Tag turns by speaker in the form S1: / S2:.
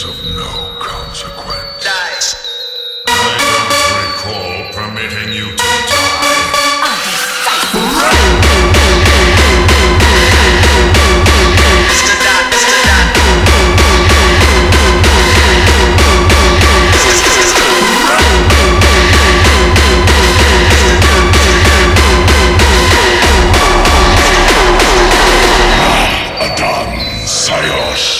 S1: is of no consequence. Nice.
S2: I don't recall permitting you to
S1: Sayos.